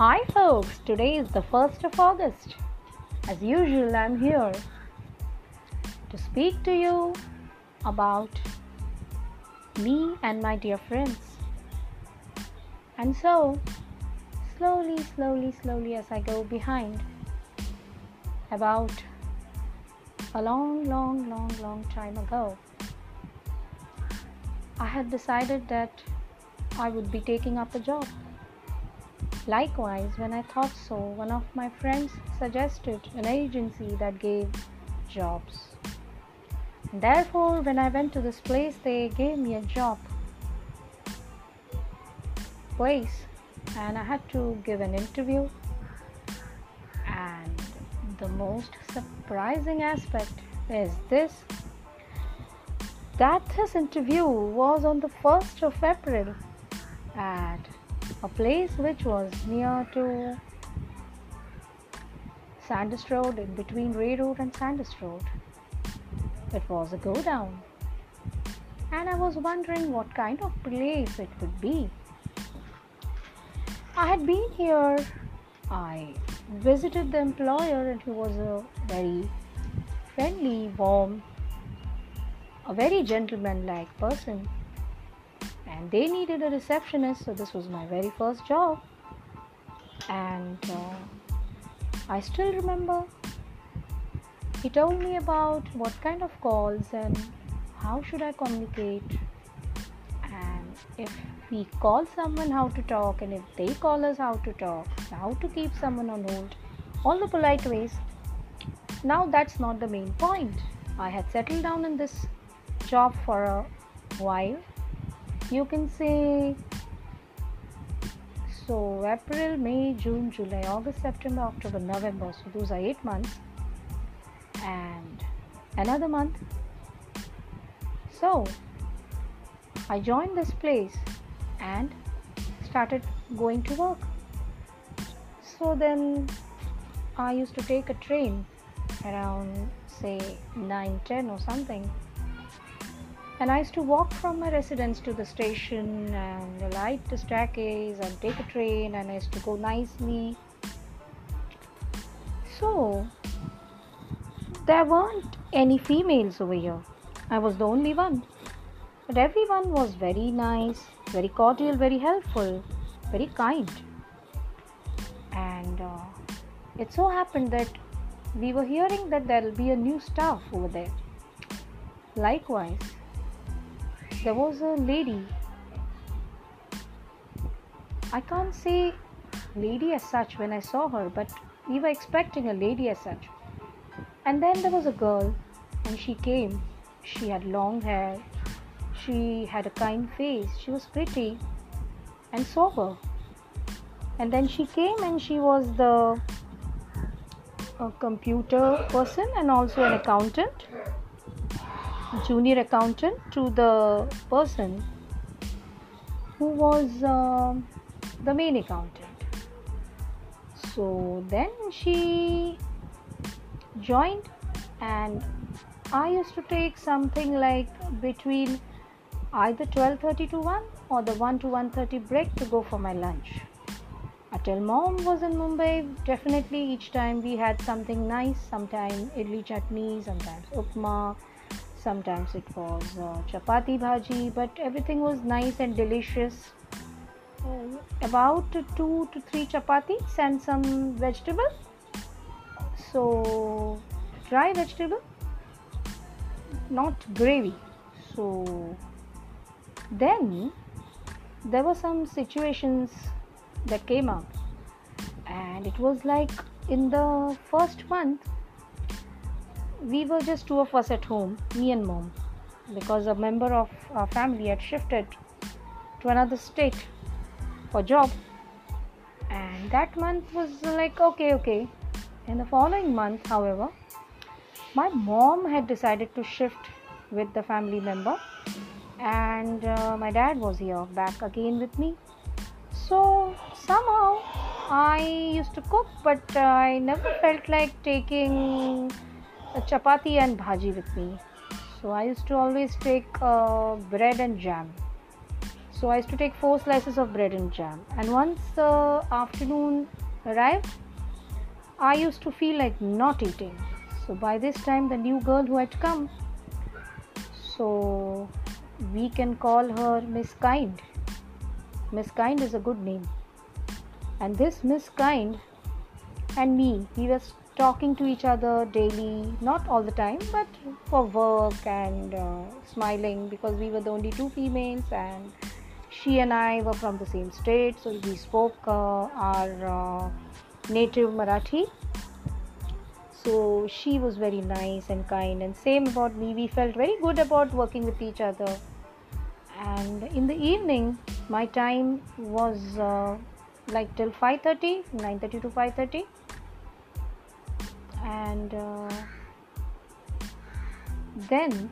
Hi, folks. Today is the 1st of August. As usual, I'm here to speak to you about me and my dear friends. And so, slowly, slowly, slowly, as I go behind, about a long, long, long, long time ago, I had decided that I would be taking up a job. Likewise, when I thought so, one of my friends suggested an agency that gave jobs. Therefore, when I went to this place, they gave me a job place and I had to give an interview. And the most surprising aspect is this that this interview was on the 1st of April at a place which was near to Sandhurst Road, in between Reay Road and Sandhurst Road. It was a go down, and I was wondering what kind of place it would be. I had been here, I visited the employer, and he was a very friendly, warm, a very gentleman-like person and they needed a receptionist so this was my very first job. And uh, i still remember he told me about what kind of calls and how should i communicate. And if we call someone how to talk and if they call us how to talk how to keep someone on hold all the polite ways. Now that's not the main point. I had settled down in this job for a while you can say so april may june july august september october november. So those are eight months. And another month. So i joined this place and started going to work. So then i used to take a train around say 9 10 or something and I used to walk from my residence to the station and light the staircase and take a train and I used to go nicely. So there weren't any females over here. I was the only one. But everyone was very nice, very cordial, very helpful, very kind. And uh, it so happened that we were hearing that there'll be a new staff over there. Likewise, there was a lady. I can't say lady as such when I saw her, but we were expecting a lady as such. And then there was a girl, and she came. She had long hair, she had a kind face, she was pretty and sober. And then she came and she was the a computer person and also an accountant junior accountant to the person who was uh, the main accountant. So then she joined, and I used to take something like between either 12:30 to 1 or the 1 to 1:30 break to go for my lunch. Until mom was in Mumbai, definitely each time we had something nice. Sometimes idli chutney, sometimes upma, sometimes it was uh, chapati bhaji but everything was nice and delicious. Uh, about two to three chapatis and some vegetable so dry vegetable not gravy. So then there were some situations that came up. And it was like in the first month we were just two of us at home, me and mom, because a member of our family had shifted to another state for job. And that month was like, okay, okay. In the following month, however, my mom had decided to shift with the family member, and uh, my dad was here back again with me. So somehow I used to cook, but uh, I never felt like taking chapati and bhaji with me. So I used to always take uh, bread and jam. So I used to take four slices of bread and jam. And once the afternoon arrived, I used to feel like not eating. So by this time, the new girl who had come, so we can call her Miss Kind. Miss Kind is a good name. And this Miss Kind and me, we were talking to each other daily, not all the time, but for work and uh, smiling because we were the only two females and she and I were from the same state, so we spoke uh, our uh, native Marathi. So she was very nice and kind, and same about me. We felt very good about working with each other. And in the evening, my time was uh, like till 5:30, 9:30 to 5:30, and uh, then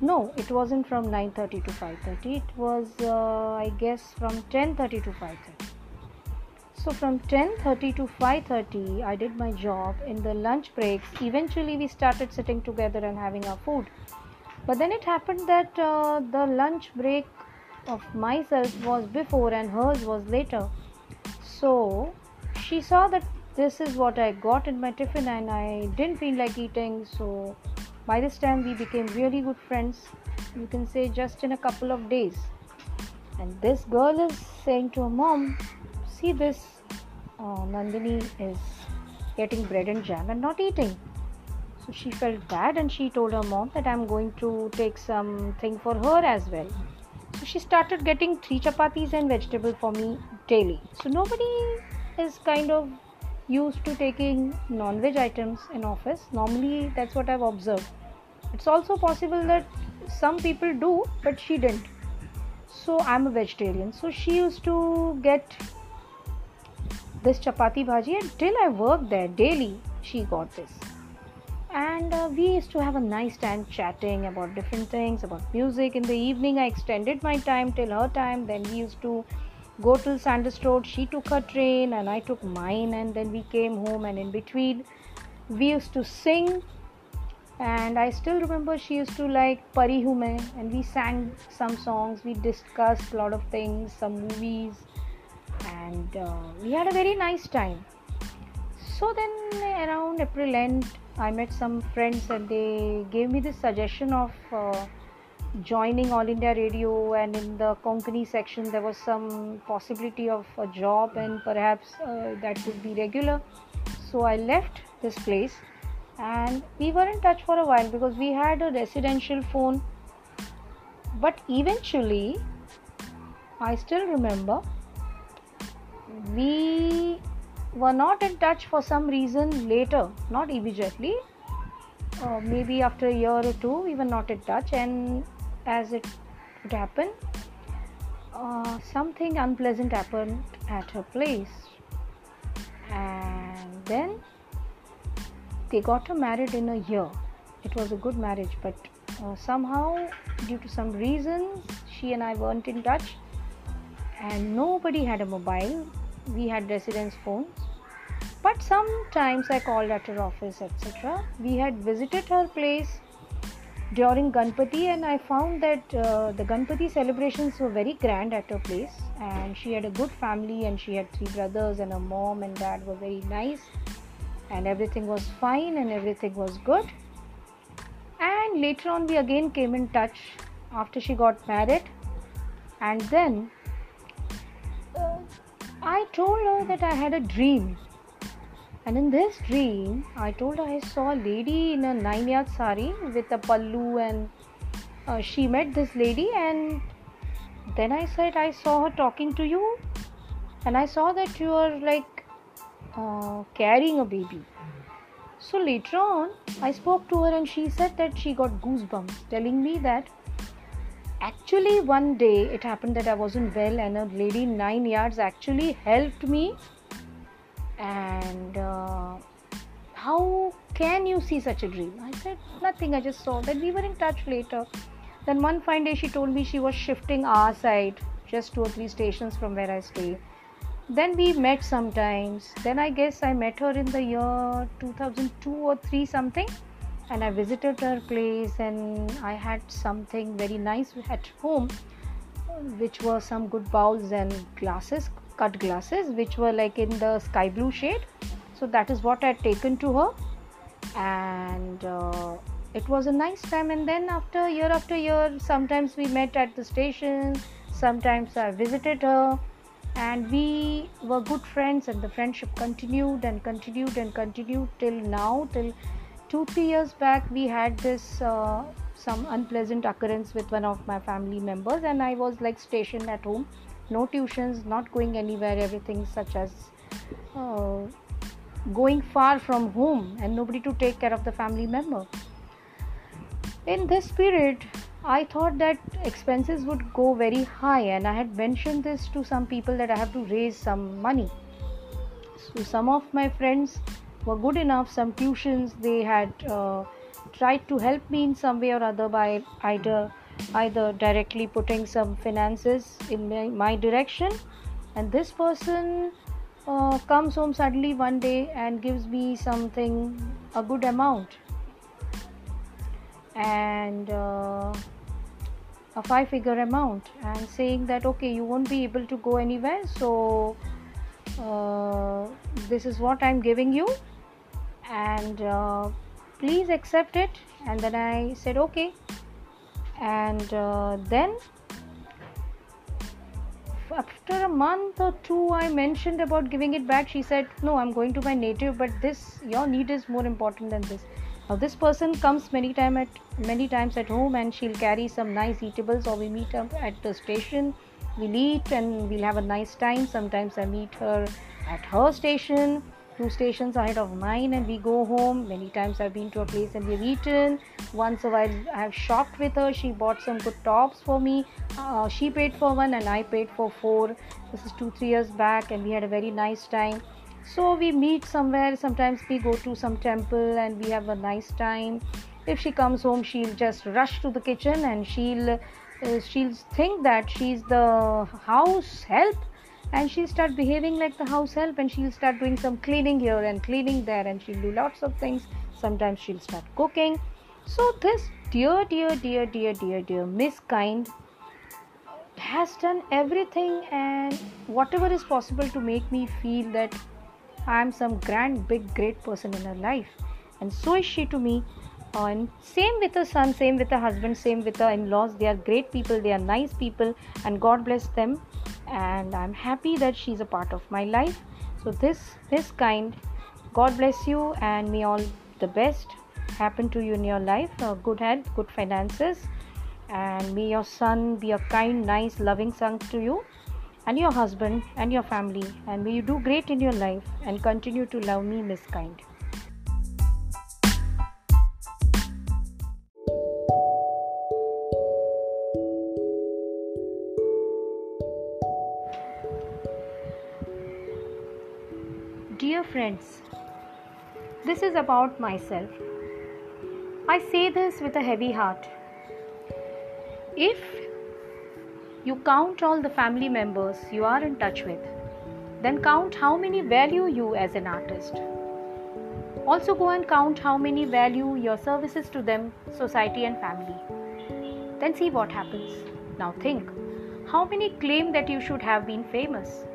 no it wasn't from 9:30 to 5:30 it was uh, i guess from 10:30 to 5:30 so from 10:30 to 5:30 i did my job. In the lunch breaks eventually we started sitting together and having our food. But then it happened that uh, the lunch break of myself was before and hers was later. So she saw that this is what i got in my tiffin and i didn't feel like eating so by this time, we became really good friends, you can say just in a couple of days. And this girl is saying to her mom, See, this uh, Nandini is getting bread and jam and not eating. So she felt bad and she told her mom that I'm going to take something for her as well. So she started getting three chapatis and vegetable for me daily. So nobody is kind of used to taking non-veg items in office normally that's what i've observed. It's also possible that some people do but she didn't. So i'm a vegetarian. So she used to get this chapati bhaji and till i worked there daily she got this. And uh, we used to have a nice time chatting about different things about music. In the evening i extended my time till her time. Then we used to go to Sandhurst Road. She took her train and I took mine, and then we came home. And in between, we used to sing. And I still remember she used to like Pari Hume, and we sang some songs. We discussed a lot of things, some movies, and uh, we had a very nice time. So then, around April end, I met some friends, and they gave me the suggestion of. Uh, joining All India Radio, and in the Konkani section, there was some possibility of a job, and perhaps uh, that would be regular. So I left this place, and we were in touch for a while because we had a residential phone. But eventually, I still remember we were not in touch for some reason later, not immediately. Uh, maybe after a year or two, we were not in touch, and as it would happen, uh, something unpleasant happened at her place, and then they got her married in a year. It was a good marriage, but uh, somehow, due to some reasons, she and I weren't in touch, and nobody had a mobile. We had residence phones, but sometimes I called at her office, etc. We had visited her place during Ganpati, and I found that uh, the Ganpati celebrations were very grand at her place. And she had a good family, and she had three brothers, and her mom and dad were very nice, and everything was fine, and everything was good. And later on, we again came in touch after she got married, and then uh, I told her that I had a dream and in this dream, I told her I saw a lady in a nine yard sari with a pallu, and uh, she met this lady. And then I said, I saw her talking to you, and I saw that you are like uh, carrying a baby. So later on, I spoke to her, and she said that she got goosebumps, telling me that actually one day it happened that I wasn't well, and a lady nine yards actually helped me and uh, how can you see such a dream? I said nothing i just saw that we were in touch later. Then one fine day she told me she was shifting our side just two or three stations from where i stay. Then we met sometimes. Then i guess i met her in the year 2002 or 3 something. And i visited her place and i had something very nice at home which were some good bowls and glasses, cut glasses, which were like in the sky blue shade. So that is what I had taken to her, and uh, it was a nice time. And then after year after year, sometimes we met at the station, sometimes I visited her, and we were good friends, and the friendship continued and continued and continued till now, till two three years back we had this. Uh, some unpleasant occurrence with one of my family members and i was like stationed at home no tuitions not going anywhere everything such as uh, going far from home and nobody to take care of the family member. In this period i thought that expenses would go very high and i had mentioned this to some people that i have to raise some money. So some of my friends were good enough some tuitions they had uh, tried to help me in some way or other by either either directly putting some finances in my, my direction. And this person uh, comes home suddenly one day and gives me something a good amount. And uh, a five figure amount and saying that okay you won't be able to go anywhere so uh, this is what i'm giving you. And uh, please accept it. And then i said okay and uh, then after a month or two i mentioned about giving it back. She said no i'm going to my native but this your need is more important than this. Now this person comes many time at many times at home and she'll carry some nice eatables or we meet up at the station. We'll eat and we'll have a nice time. Sometimes i meet her at her station two stations ahead of mine and we go home. Many times i've been to a place and we've eaten. Once a while i have shopped with her. She bought some good tops for me. Uh, she paid for one and i paid for four. This is two three years back and we had a very nice time. So we meet somewhere. Sometimes we go to some temple and we have a nice time. If she comes home she'll just rush to the kitchen and she'll uh, she'll think that she's the house help and she'll start behaving like the house help and she'll start doing some cleaning here and cleaning there and she'll do lots of things. Sometimes she'll start cooking. So this dear dear dear dear dear dear miss kind has done everything and whatever is possible to make me feel that i'm some grand big great person in her life. And so is she to me same with her son same with her husband same with her in-laws. They are great people they are nice people and god bless them. And i'm happy that she's a part of my life. So this this kind god bless you and may all the best happen to you in your life. Uh, good health good finances. And may your son be a kind nice loving son to you and your husband and your family. And may you do great in your life and continue to love me miss kind friends, this is about myself. I say this with a heavy heart. If you count all the family members you are in touch with, then count how many value you as an artist. Also, go and count how many value your services to them, society, and family. Then see what happens. Now, think how many claim that you should have been famous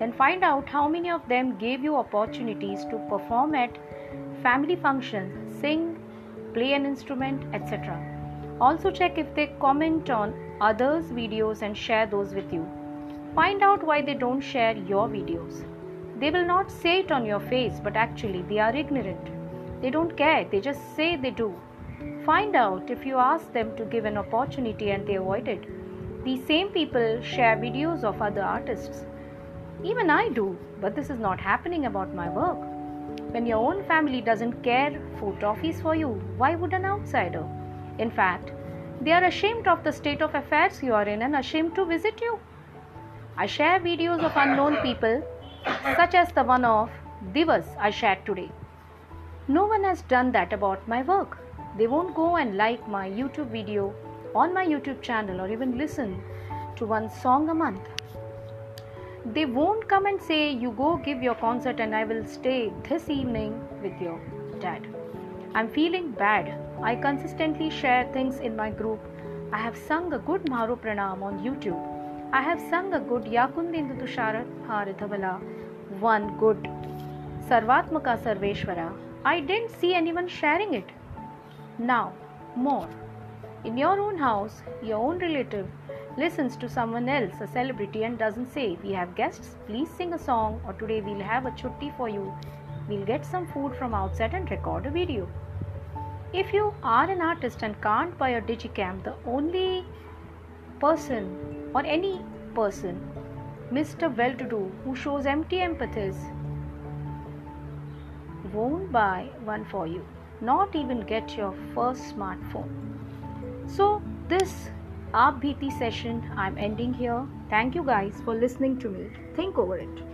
then find out how many of them gave you opportunities to perform at family functions, sing, play an instrument, etc. Also, check if they comment on others' videos and share those with you. Find out why they don't share your videos. They will not say it on your face, but actually, they are ignorant. They don't care, they just say they do. Find out if you ask them to give an opportunity and they avoid it. These same people share videos of other artists. Even I do, but this is not happening about my work. When your own family doesn't care for toffees for you, why would an outsider? In fact, they are ashamed of the state of affairs you are in and ashamed to visit you. I share videos of unknown people, such as the one of Divas I shared today. No one has done that about my work. They won't go and like my YouTube video on my YouTube channel or even listen to one song a month they won't come and say you go give your concert and i will stay this evening with your dad i'm feeling bad i consistently share things in my group i have sung a good maru pranam on youtube I have sung a good Yakundindu Tushara one good Sarvatmaka Sarveshwara. I didn't see anyone sharing it. Now, more. In your own house, your own relative listens to someone else, a celebrity, and doesn't say, We have guests, please sing a song, or today we'll have a chutti for you. We'll get some food from outside and record a video. If you are an artist and can't buy a digicam, the only person or any person, Mr. Well to do, who shows empty empathies, won't buy one for you, not even get your first smartphone. So, this Aap Bhiti session I'm ending here. Thank you guys for listening to me. Think over it.